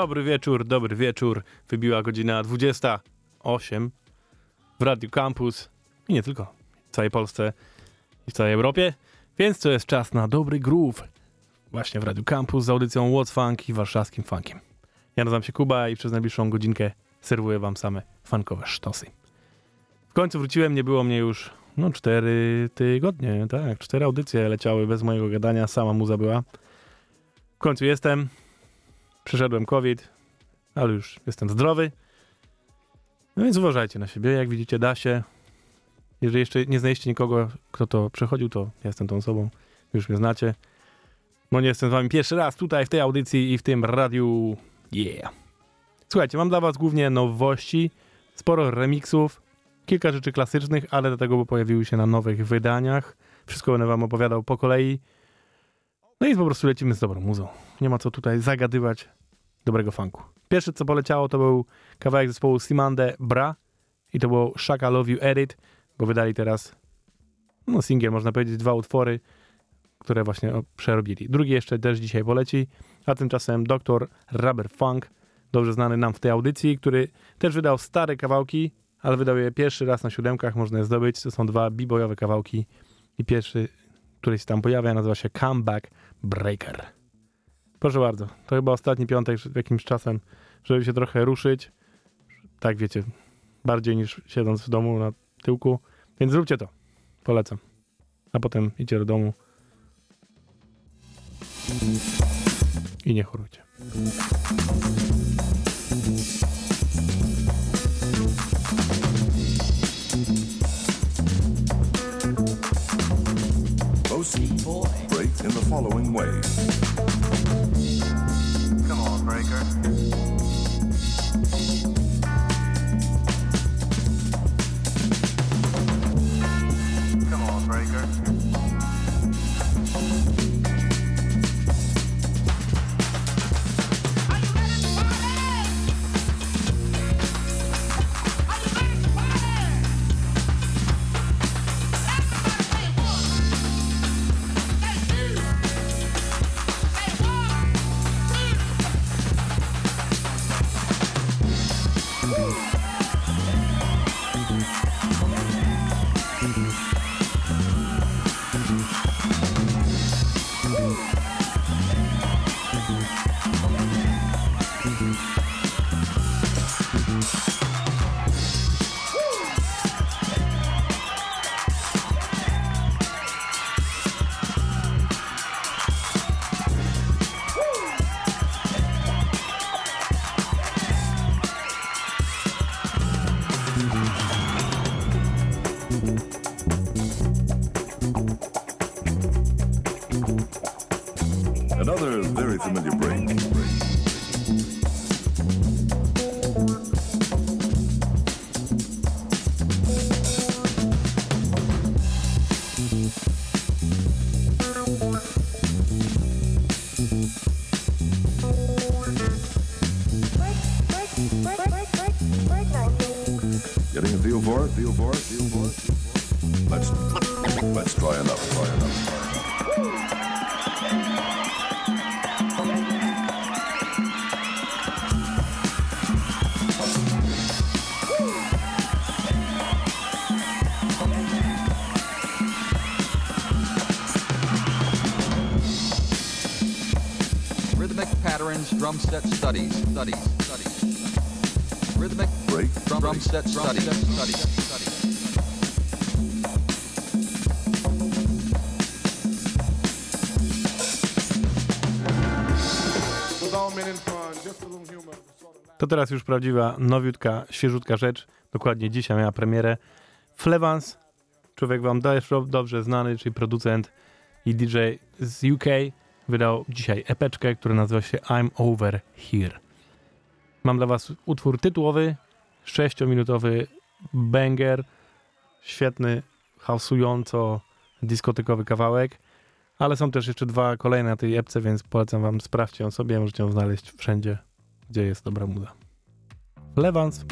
Dobry wieczór, dobry wieczór. Wybiła godzina 28 w Radiu Campus i nie tylko, w całej Polsce i w całej Europie, więc to jest czas na dobry groove. Właśnie w Radiu Campus z audycją What's Funk i warszawskim funkiem. Ja nazywam się Kuba i przez najbliższą godzinkę serwuję wam same funkowe sztosy. W końcu wróciłem, nie było mnie już no cztery tygodnie, tak, cztery audycje leciały bez mojego gadania, sama muza była. W końcu jestem, Przeszedłem COVID, ale już jestem zdrowy. No więc uważajcie na siebie. Jak widzicie, da się. Jeżeli jeszcze nie znaleźliście nikogo, kto to przechodził, to ja jestem tą osobą. Już mnie znacie. No nie jestem z wami pierwszy raz tutaj w tej audycji i w tym radiu. Yeah. Słuchajcie, mam dla was głównie nowości, sporo remixów, kilka rzeczy klasycznych, ale do tego, bo pojawiły się na nowych wydaniach. Wszystko będę wam opowiadał po kolei. No i po prostu lecimy z dobrą muzą. Nie ma co tutaj zagadywać dobrego funku. Pierwsze co poleciało to był kawałek zespołu Simande Bra i to było Shaka Love You Edit, bo wydali teraz no singiel, można powiedzieć, dwa utwory, które właśnie przerobili. Drugi jeszcze też dzisiaj poleci, a tymczasem Dr. Rubber Funk, dobrze znany nam w tej audycji, który też wydał stare kawałki, ale wydał je pierwszy raz na siódemkach, można je zdobyć. To są dwa b-boyowe kawałki i pierwszy, który się tam pojawia, nazywa się Comeback Breaker. Proszę bardzo, to chyba ostatni piątek jakimś czasem, żeby się trochę ruszyć. Tak wiecie, bardziej niż siedząc w domu na tyłku. Więc zróbcie to. Polecam. A potem idźcie do domu. I nie chorujcie. Most break in the following ways. Breaker. Come on, Breaker. Drum set studies. Studies. Studies. Rhythmic Break. drum, drum set studies. Studies. Studies. with all men in fun, just a little humor. Sort of To teraz już prawdziwa, nowiutka, świeżutka rzecz. Dokładnie dzisiaj miała premierę. Flevans, człowiek wam dobrze znany, czyli producent i DJ z UK, wydał dzisiaj epeczkę, która nazywa się I'm Over Here. Mam dla was utwór tytułowy, 6-minutowy banger, świetny, hausująco dyskotekowy kawałek, ale są też jeszcze dwa kolejne na tej epce, więc polecam wam, sprawdźcie ją sobie, możecie ją znaleźć wszędzie, gdzie jest dobra muza. Lewans.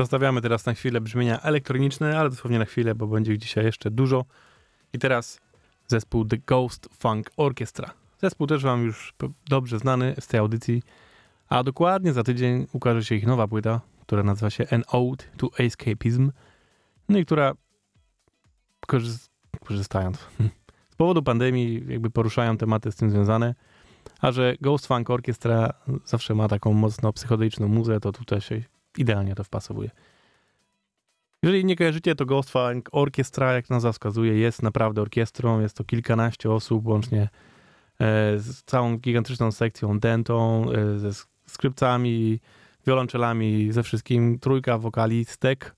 Zostawiamy teraz na chwilę brzmienia elektroniczne, ale dosłownie na chwilę, bo będzie ich dzisiaj jeszcze dużo. I teraz zespół The Ghost Funk Orchestra. Zespół też wam już dobrze znany z tej audycji, a dokładnie za tydzień ukaże się ich nowa płyta, która nazywa się An Ode to Escapism, no i która korzy- korzystając z powodu pandemii jakby poruszają tematy z tym związane, a że Ghost Funk Orchestra zawsze ma taką mocno psychodeliczną muzę, to tutaj się idealnie to wpasowuje. Jeżeli nie kojarzycie, to Ghost Funk Orchestra, jak nazwa wskazuje, jest naprawdę orkiestrą. Jest to kilkanaście osób, łącznie e, z całą gigantyczną sekcją dentą, e, ze sk- skrypcami, wiolonczelami, ze wszystkim. Trójka wokalistek,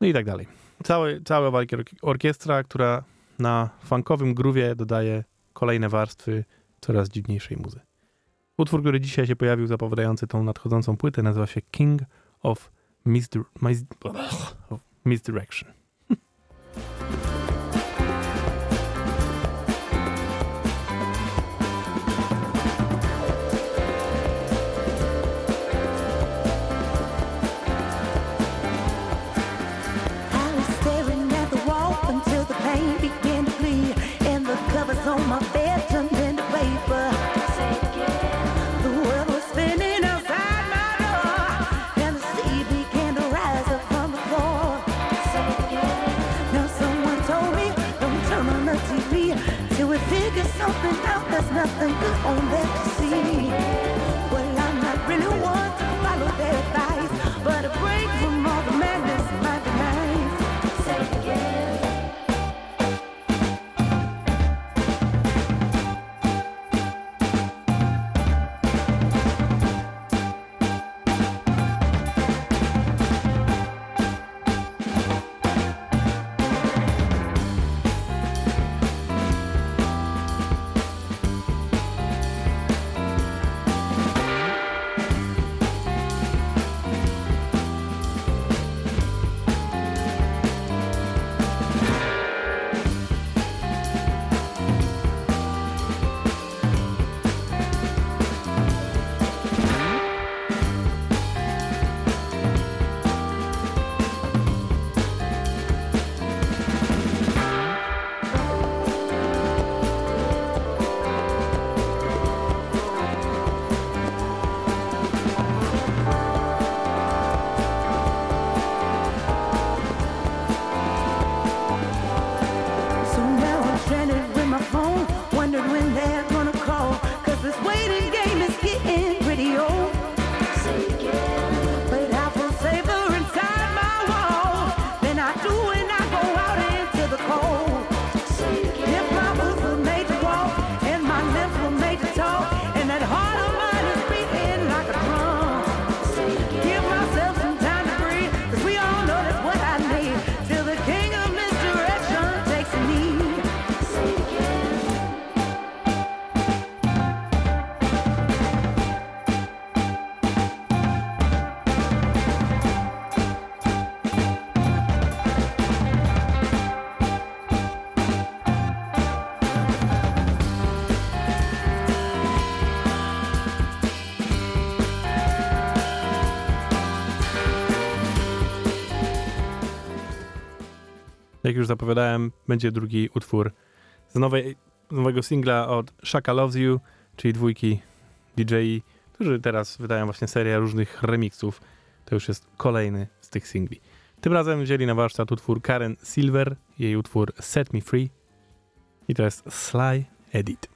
no i tak dalej. Całe, cała walki ork- orkiestra, która na funkowym groove'ie dodaje kolejne warstwy coraz dziwniejszej muzy. Utwór, który dzisiaj się pojawił, zapowiadający tą nadchodzącą płytę, nazywa się King of Misdir- Mis- of Misdirection. nothing on this. Jak już zapowiadałem, będzie drugi utwór z, nowej, nowego singla od Shaka Loves You, czyli dwójki DJ, którzy teraz wydają właśnie serię różnych remixów. To już jest kolejny z tych singli. Tym razem wzięli na warsztat utwór Karen Silver, jej utwór Set Me Free i to jest Sly Edit.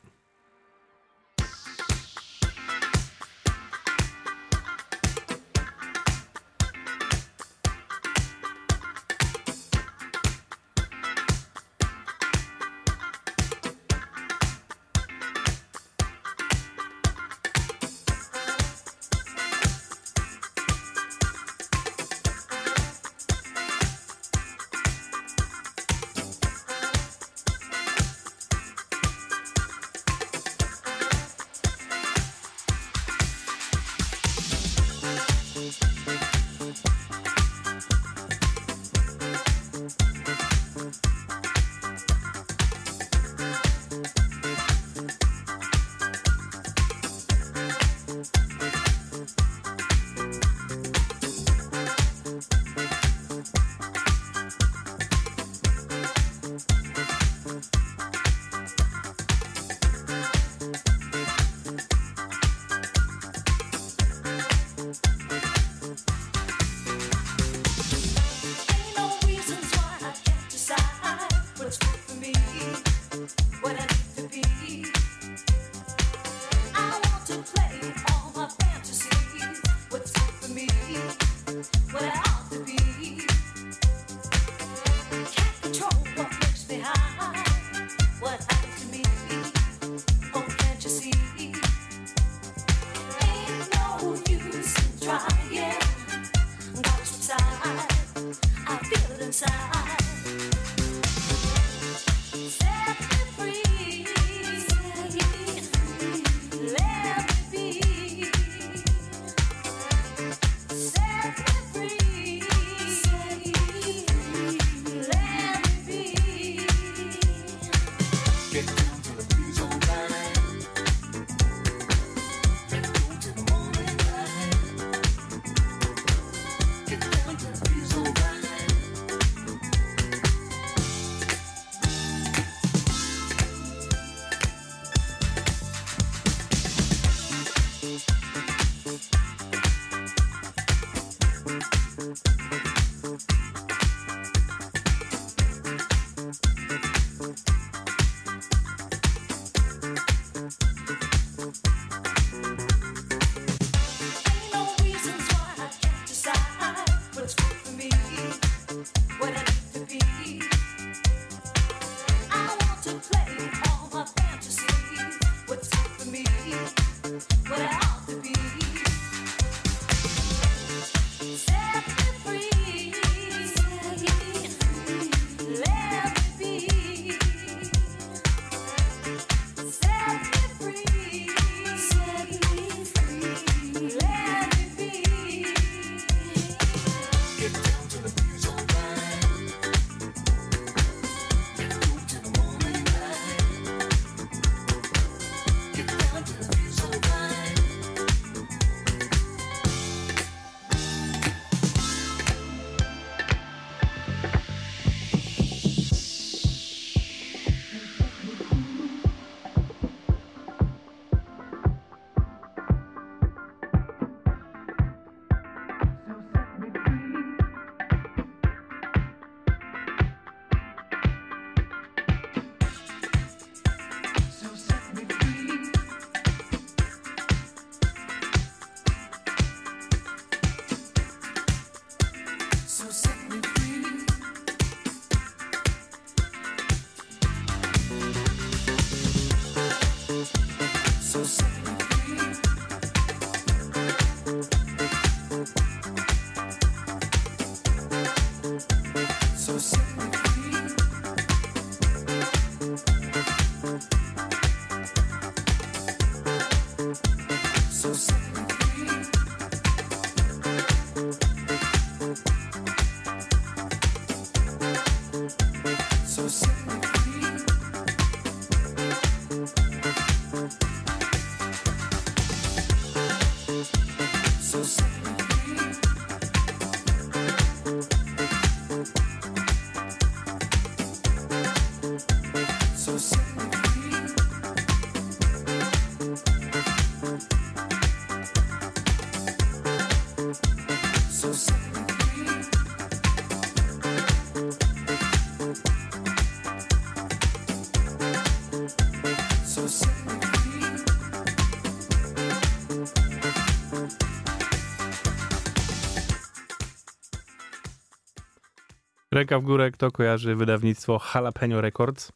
Ręka w górę, kto kojarzy wydawnictwo Jalapeno Records?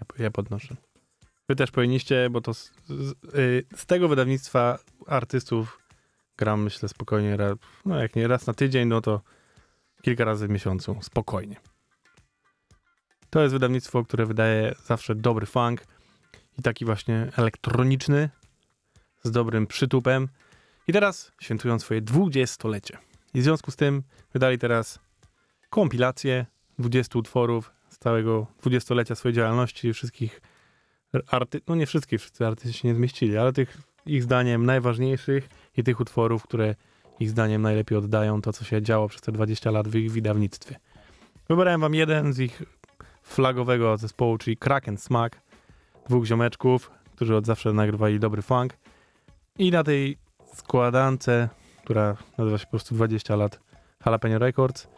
Ja, ja podnoszę. Wy też powinniście, bo to z, z, y, z tego wydawnictwa artystów gram, myślę, spokojnie. No jak nie raz na tydzień, no to kilka razy w miesiącu. Spokojnie. To jest wydawnictwo, które wydaje zawsze dobry funk i taki właśnie elektroniczny, z dobrym przytupem. I teraz świętują swoje dwudziestolecie. I w związku z tym wydali teraz kompilację 20 utworów z całego dwudziestolecia swojej działalności, wszystkich arty, no nie wszystkich, wszyscy artyści się nie zmieścili, ale tych ich zdaniem najważniejszych i tych utworów, które ich zdaniem najlepiej oddają to, co się działo przez te 20 lat w ich wydawnictwie. Wybrałem wam jeden z ich flagowego zespołu, czyli Kraken Smack, dwóch ziomeczków, którzy od zawsze nagrywali dobry funk i na tej składance, która nazywa się po prostu 20 lat Jalapeno Records,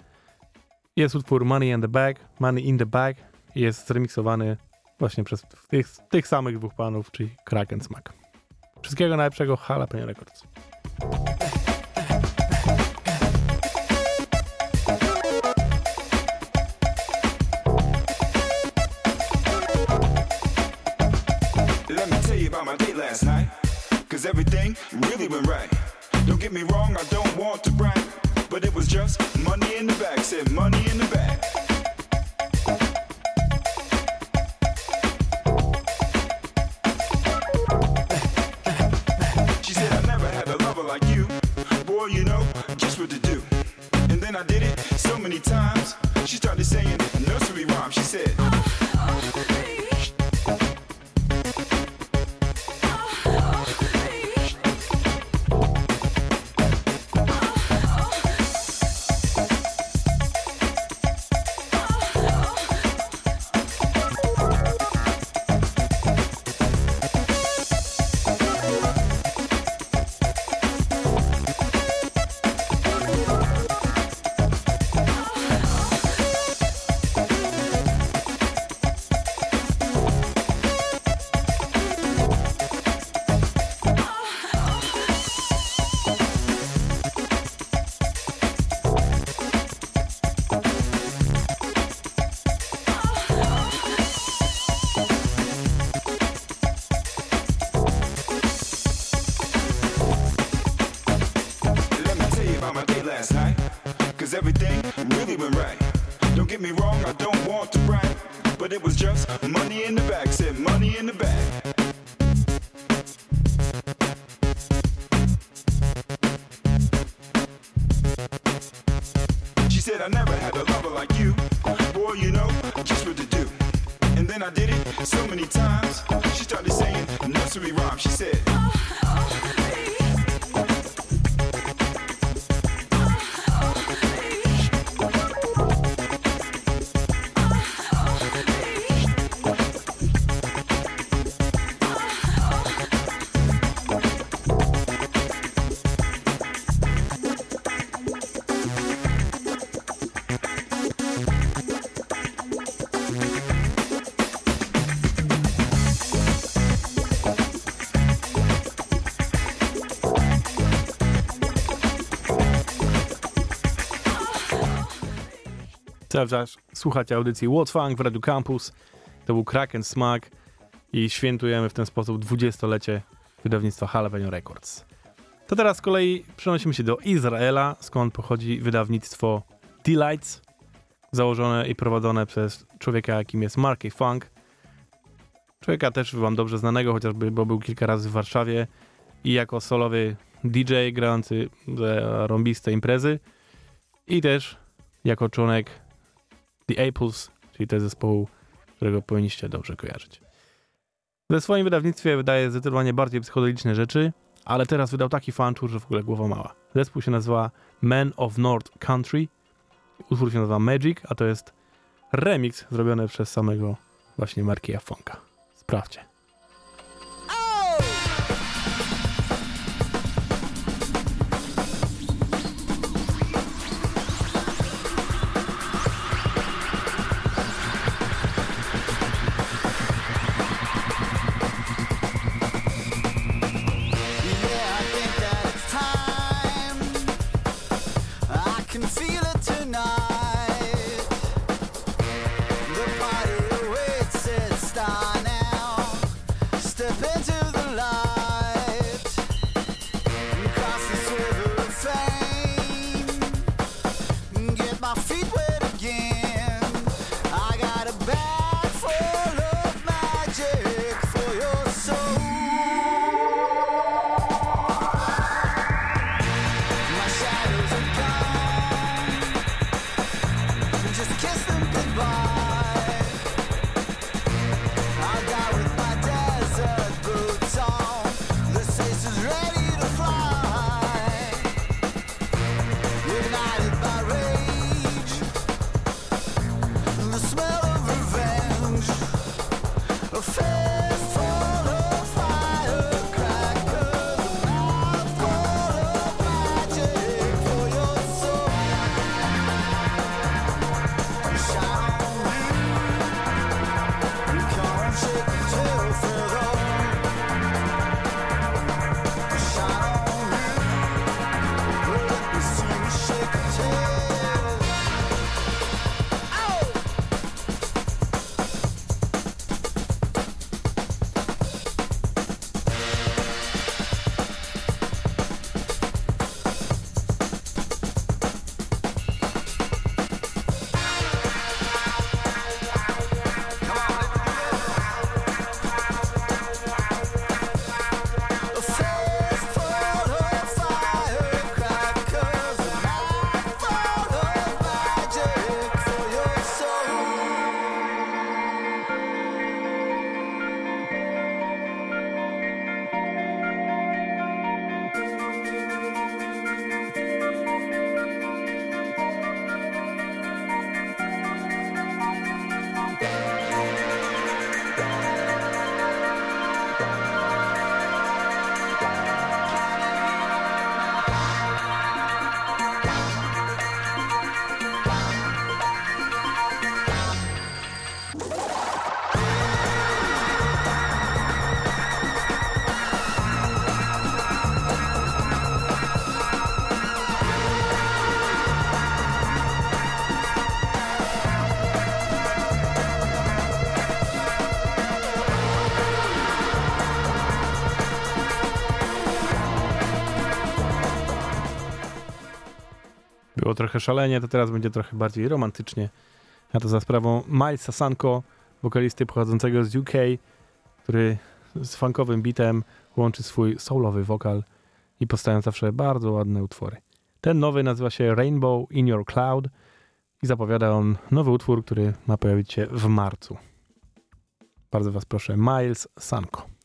jest utwór Money in the Bag, Money in the Bag jest zremiksowany właśnie przez tych, tych samych dwóch panów, czyli Kraken Smack. Wszystkiego najlepszego, Jalapeno Records. Cause everything really went right. Don't get me wrong, I don't want to just money in the bag. Said money in the bag. She said, I never had a lover like you. Boy, you know just what to do. And then I did it so many times. She started saying nursery rhyme. She said, Cały czas słuchacie audycji What Funk w Radiu Campus. To był Kraken Smack i świętujemy w ten sposób 20-lecie wydawnictwa Jalapeno Records. To teraz z kolei przenosimy się do Izraela, skąd pochodzi wydawnictwo Delights, założone i prowadzone przez człowieka, jakim jest Marky Funk. Człowieka też wam dobrze znanego, chociażby, bo był kilka razy w Warszawie i jako solowy DJ grający rąbiste imprezy i też jako członek The Apples, czyli tego zespołu, którego powinniście dobrze kojarzyć. We swoim wydawnictwie wydaje zdecydowanie bardziej psychodeliczne rzeczy, ale teraz wydał taki fanczur, że w ogóle głowa mała. Zespół się nazywa Men of North Country. Utwór się nazywa Magic, a to jest remix zrobiony przez samego właśnie Markija Fonka. Sprawdźcie. Trochę szalenie, to teraz będzie trochę bardziej romantycznie. A to za sprawą Milesa Sanko, wokalisty pochodzącego z UK, który z funkowym beatem łączy swój soulowy wokal i powstają zawsze bardzo ładne utwory. Ten nowy nazywa się Rainbow in Your Cloud i zapowiada on nowy utwór, który ma pojawić się w marcu. Bardzo Was proszę, Miles Sanko.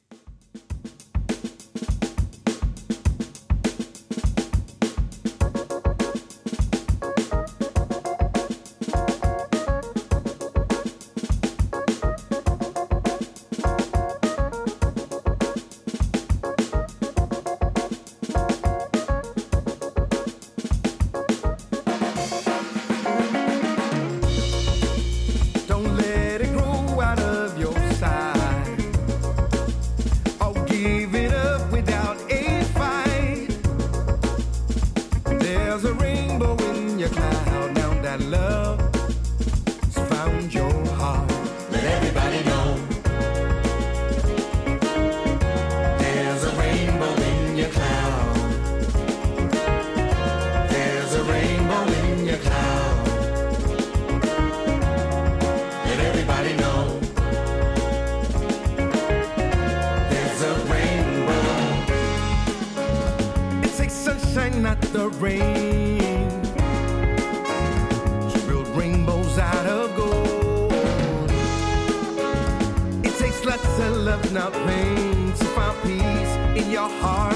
Not pain, to find peace in your heart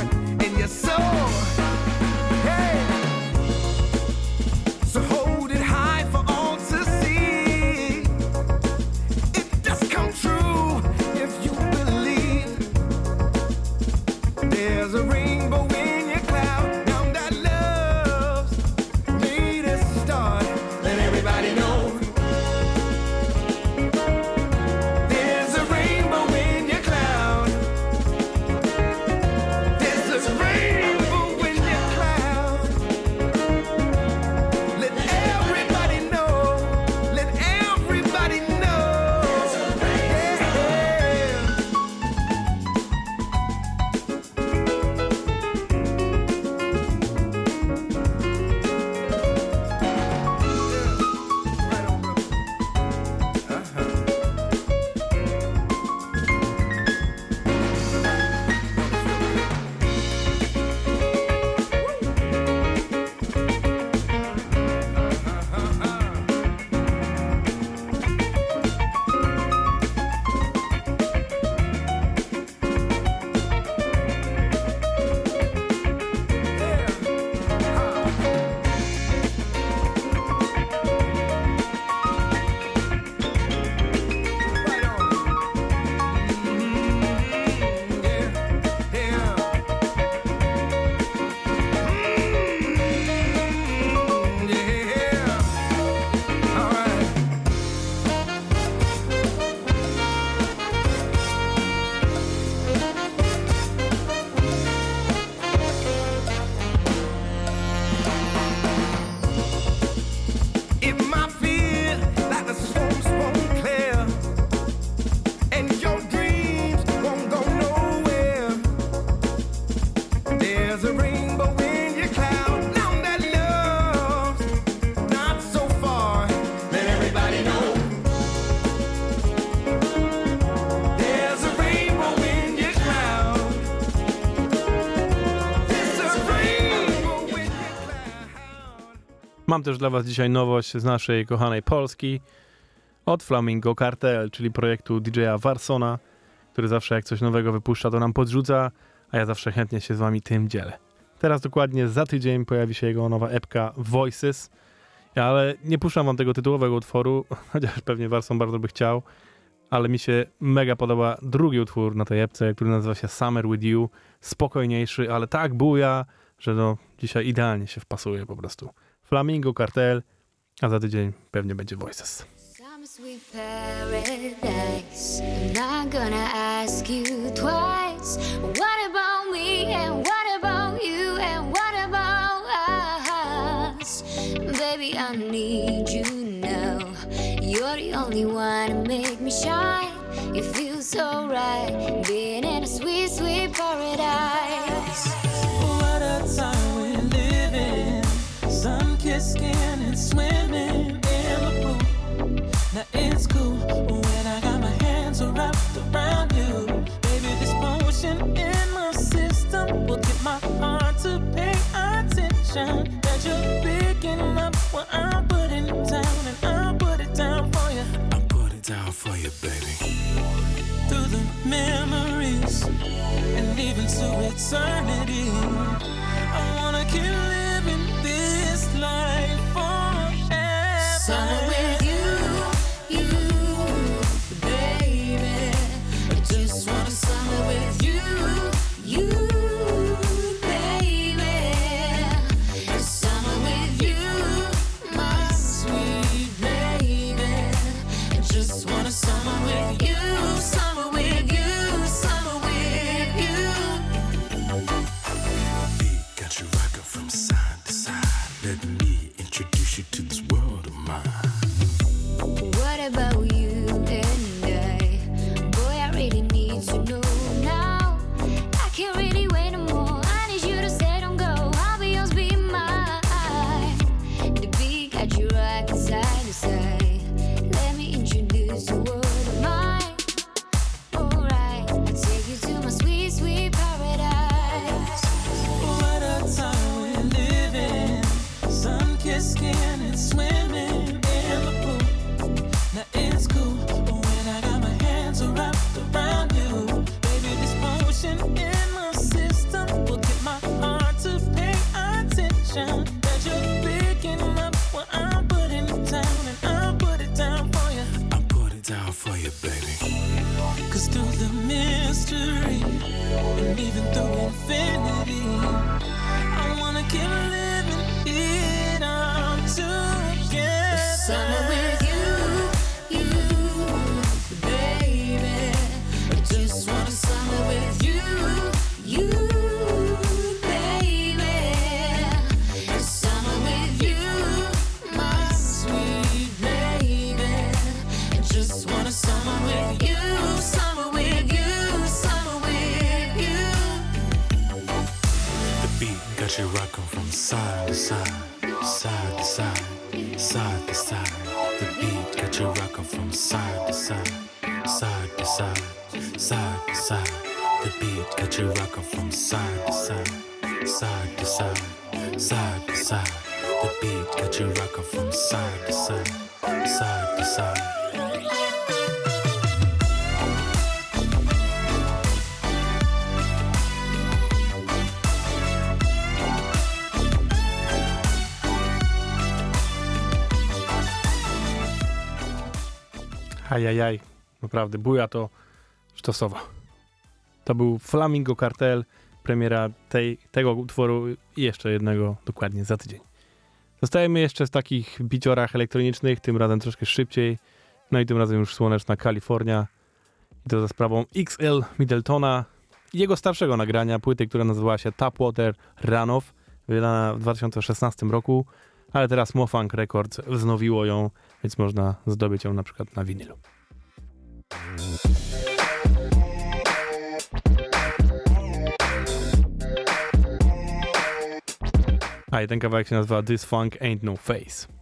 Mam też dla Was dzisiaj nowość z naszej kochanej Polski od Flamingo Cartel, czyli projektu DJ-a Warsona, który zawsze jak coś nowego wypuszcza, to nam podrzuca, a ja zawsze chętnie się z Wami tym dzielę. Teraz dokładnie za tydzień pojawi się jego nowa epka Voices, ale nie puszczam Wam tego tytułowego utworu, chociaż pewnie Warson bardzo by chciał, ale mi się mega podoba drugi utwór na tej epce, który nazywa się Summer With You, spokojniejszy, ale tak buja, że no dzisiaj idealnie się wpasuje po prostu. Flamingo Cartel, a za tydzień pewnie będzie Voices. Sweet paradise. I'm not gonna ask you twice. What about me and what about you and what about us? Baby, I need you now. You're the only one to make me shine. You feel so right being in a sweet, sweet paradise. What a time we live in. Sun kissed and swimming in the pool. Now it's cool when I got my hands wrapped around you. Baby, this motion in my system will get my heart to pay attention. That you're picking up what I'm putting down, and I'll put it down for you. I'll put it down for you, baby. Through the memories and even to eternity. 감. Ajajaj, naprawdę, buja to sztosowo. To był Flamingo Cartel, premiera tej, tego utworu i jeszcze jednego dokładnie za tydzień. Zostajemy jeszcze w takich biciorach elektronicznych, tym razem troszkę szybciej. No i tym razem już słoneczna Kalifornia. I to za sprawą XL Middletona i jego starszego nagrania, płyty, która nazywała się Tapwater Runoff, wydana w 2016 roku, ale teraz Mofunk Records wznowiło ją, więc można zdobyć ją na przykład na winylu. A ten kawałek się nazywa This Funk Ain't No Face.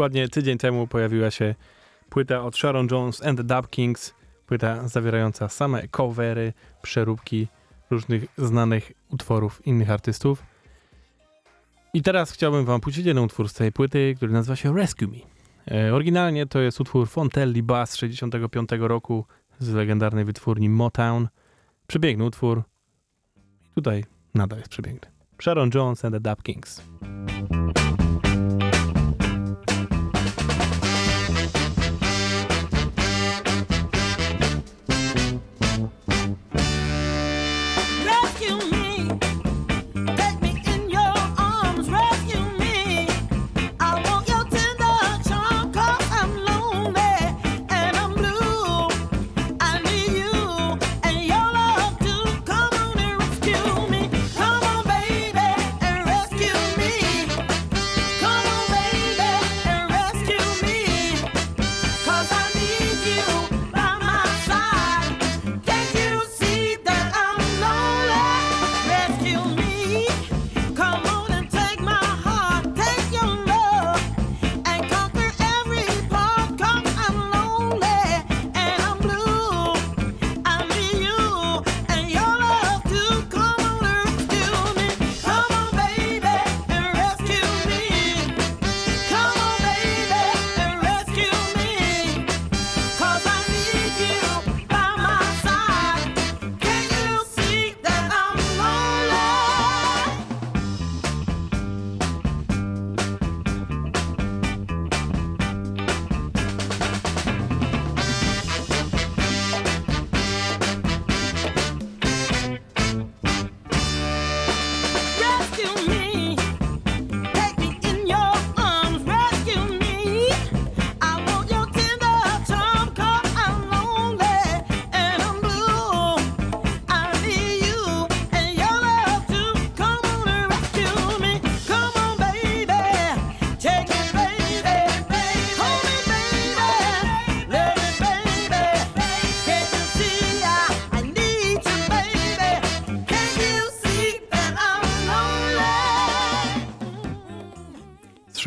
Dokładnie tydzień temu pojawiła się płyta od Sharon Jones and the Dub Kings. Płyta zawierająca same covery, przeróbki różnych znanych utworów innych artystów. I teraz chciałbym wam puścić jeden utwór z tej płyty, który nazywa się Rescue Me. E, oryginalnie to jest utwór Fontelli Bass z 65 roku z legendarnej wytwórni Motown. Przepiękny utwór. Tutaj nadal jest przepiękny. Sharon Jones and the Dub Kings.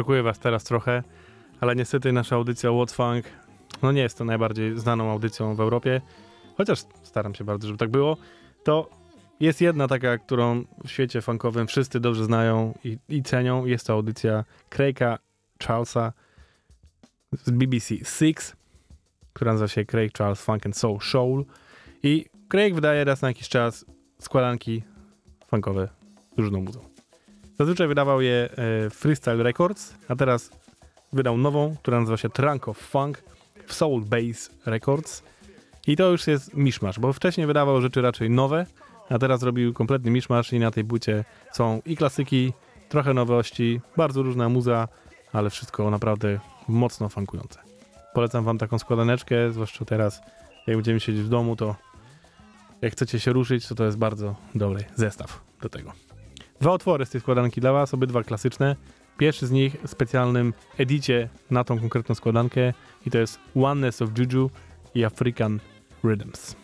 Zszokuję was teraz trochę, ale niestety nasza audycja What Funk no nie jest to najbardziej znaną audycją w Europie, chociaż staram się bardzo, żeby tak było. To jest jedna taka, którą w świecie funkowym wszyscy dobrze znają i, i cenią. Jest to audycja Craig'a Charlesa z BBC Six, która nazywa się Craig Charles Funk and Soul Show. I Craig wydaje raz na jakiś czas składanki funkowe z różną muzą. Zazwyczaj wydawał je e, Freestyle Records, a teraz wydał nową, która nazywa się Trunk of Funk w Soul Base Records. I to już jest miszmasz, bo wcześniej wydawał rzeczy raczej nowe, a teraz zrobił kompletny miszmasz i na tej płycie są i klasyki, trochę nowości, bardzo różna muza, ale wszystko naprawdę mocno funkujące. Polecam wam taką składaneczkę, zwłaszcza teraz, jak będziemy siedzieć w domu, to jak chcecie się ruszyć, to to jest bardzo dobry zestaw do tego. Dwa utwory z tej składanki dla Was, obydwa klasyczne. Pierwszy z nich w specjalnym edicie na tą konkretną składankę i to jest Oneness of Juju i African Rhythms.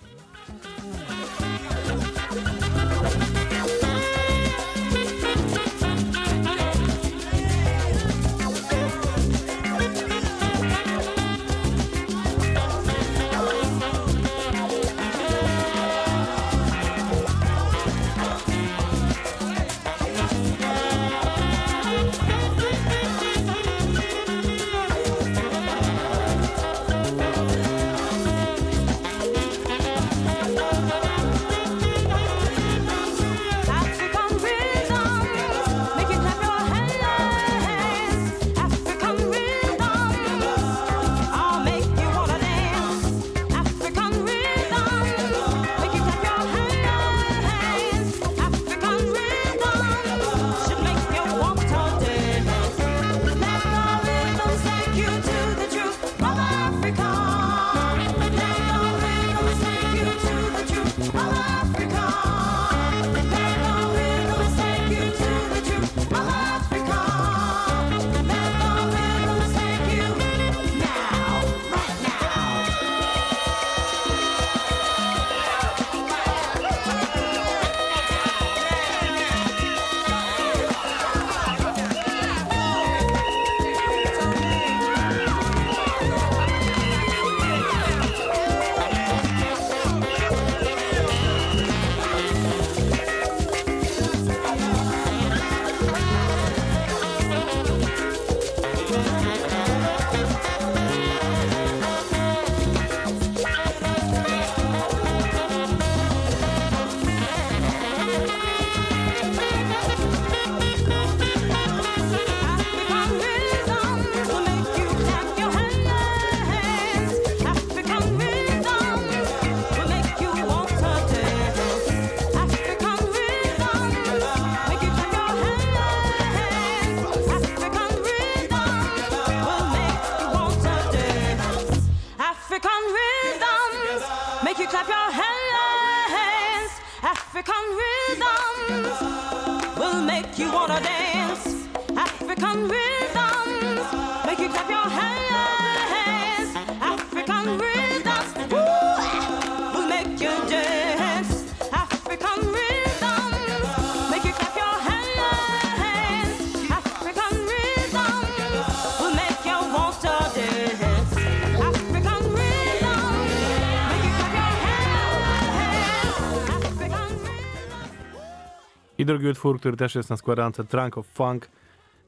I drugi utwór, który też jest na składance Trunk of Funk,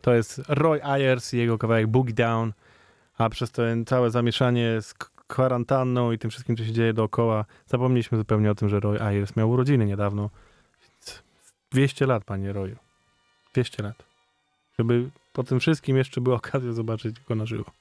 to jest Roy Ayers i jego kawałek Boogie Down, a przez to całe zamieszanie z kwarantanną i tym wszystkim, co się dzieje dookoła, zapomnieliśmy zupełnie o tym, że Roy Ayers miał urodziny niedawno. Więc 200 lat, panie Royu. 200 lat. Żeby po tym wszystkim jeszcze była okazja zobaczyć go na żywo.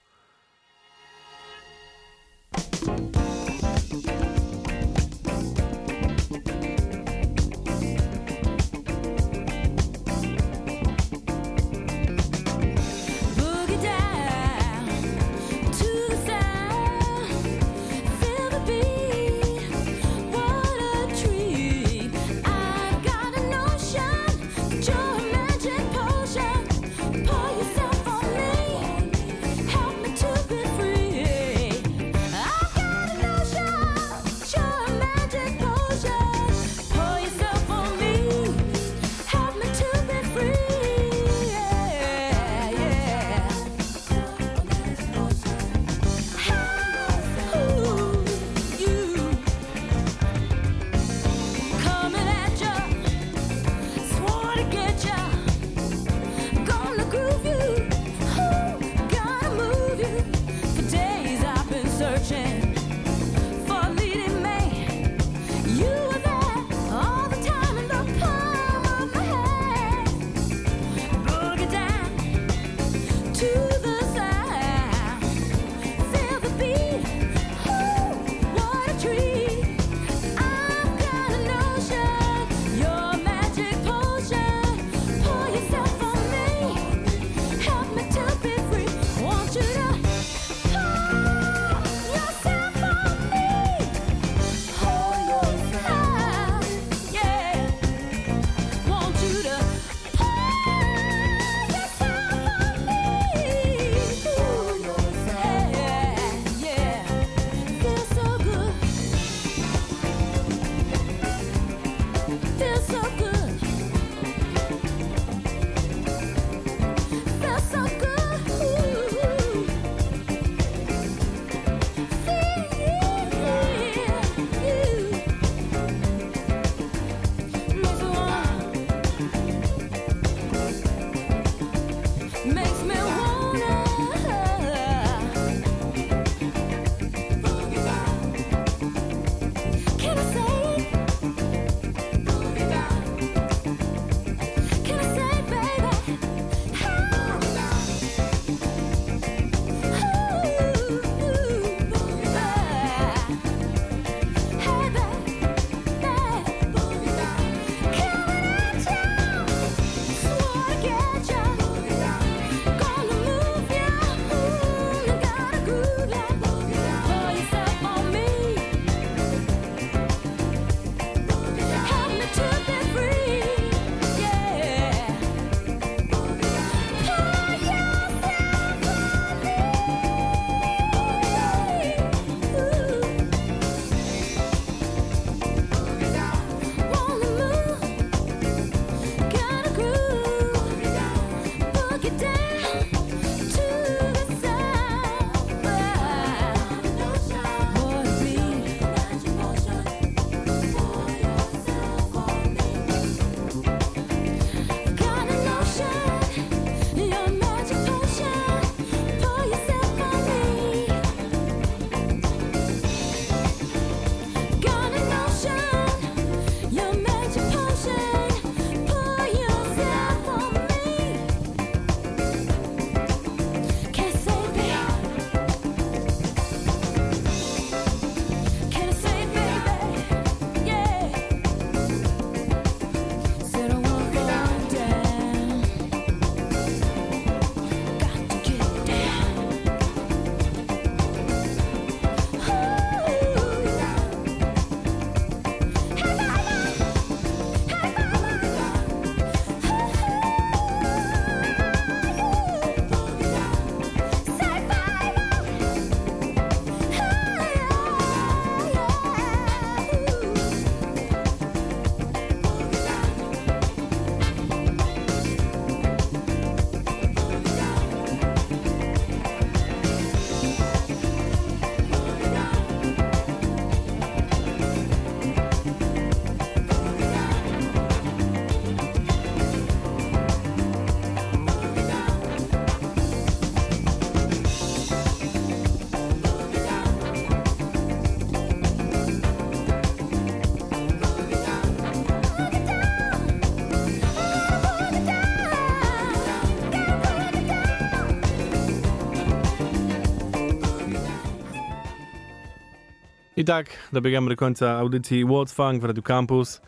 Tak dobiegamy do końca audycji What's Funk w Radio Campus.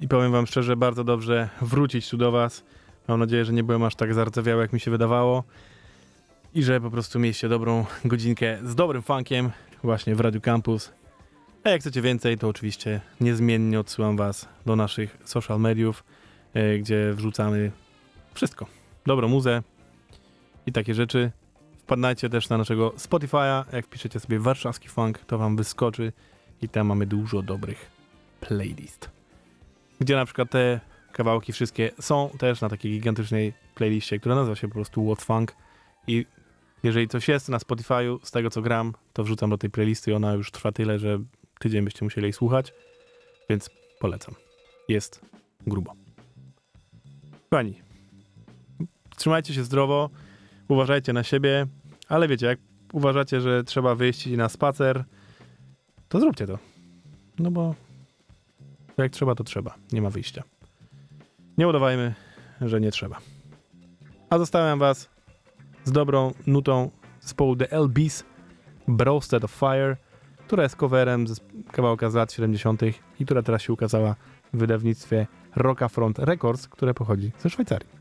I powiem wam szczerze, bardzo dobrze wrócić tu do was. Mam nadzieję, że nie byłem aż tak zardzewiały, jak mi się wydawało. I że po prostu mieliście dobrą godzinkę z dobrym funkiem właśnie w Radio Campus. A jak chcecie więcej, to oczywiście niezmiennie odsyłam was do naszych social mediów, e, gdzie wrzucamy wszystko. Dobrą muzę i takie rzeczy. Wpadnajcie też na naszego Spotify'a. Jak piszecie sobie warszawski funk, to wam wyskoczy i tam mamy dużo dobrych playlist. Gdzie na przykład te kawałki wszystkie są też na takiej gigantycznej playliście, która nazywa się po prostu What Funk i jeżeli coś jest na Spotify'u z tego co gram, to wrzucam do tej playlisty i ona już trwa tyle, że tydzień byście musieli jej słuchać, więc polecam. Jest grubo. Pani, trzymajcie się zdrowo, uważajcie na siebie, ale wiecie, jak uważacie, że trzeba wyjść na spacer, to zróbcie to. No bo jak trzeba, to trzeba. Nie ma wyjścia. Nie udawajmy, że nie trzeba. A zostawiam was z dobrą nutą zespołu The LB's Broasted of Fire, która jest coverem z kawałka z lat 70. i która teraz się ukazała w wydawnictwie Rocka Front Records, które pochodzi ze Szwajcarii.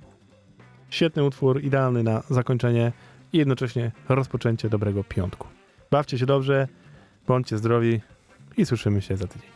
Świetny utwór, idealny na zakończenie i jednocześnie rozpoczęcie dobrego piątku. Bawcie się dobrze, bądźcie zdrowi i słyszymy się za tydzień.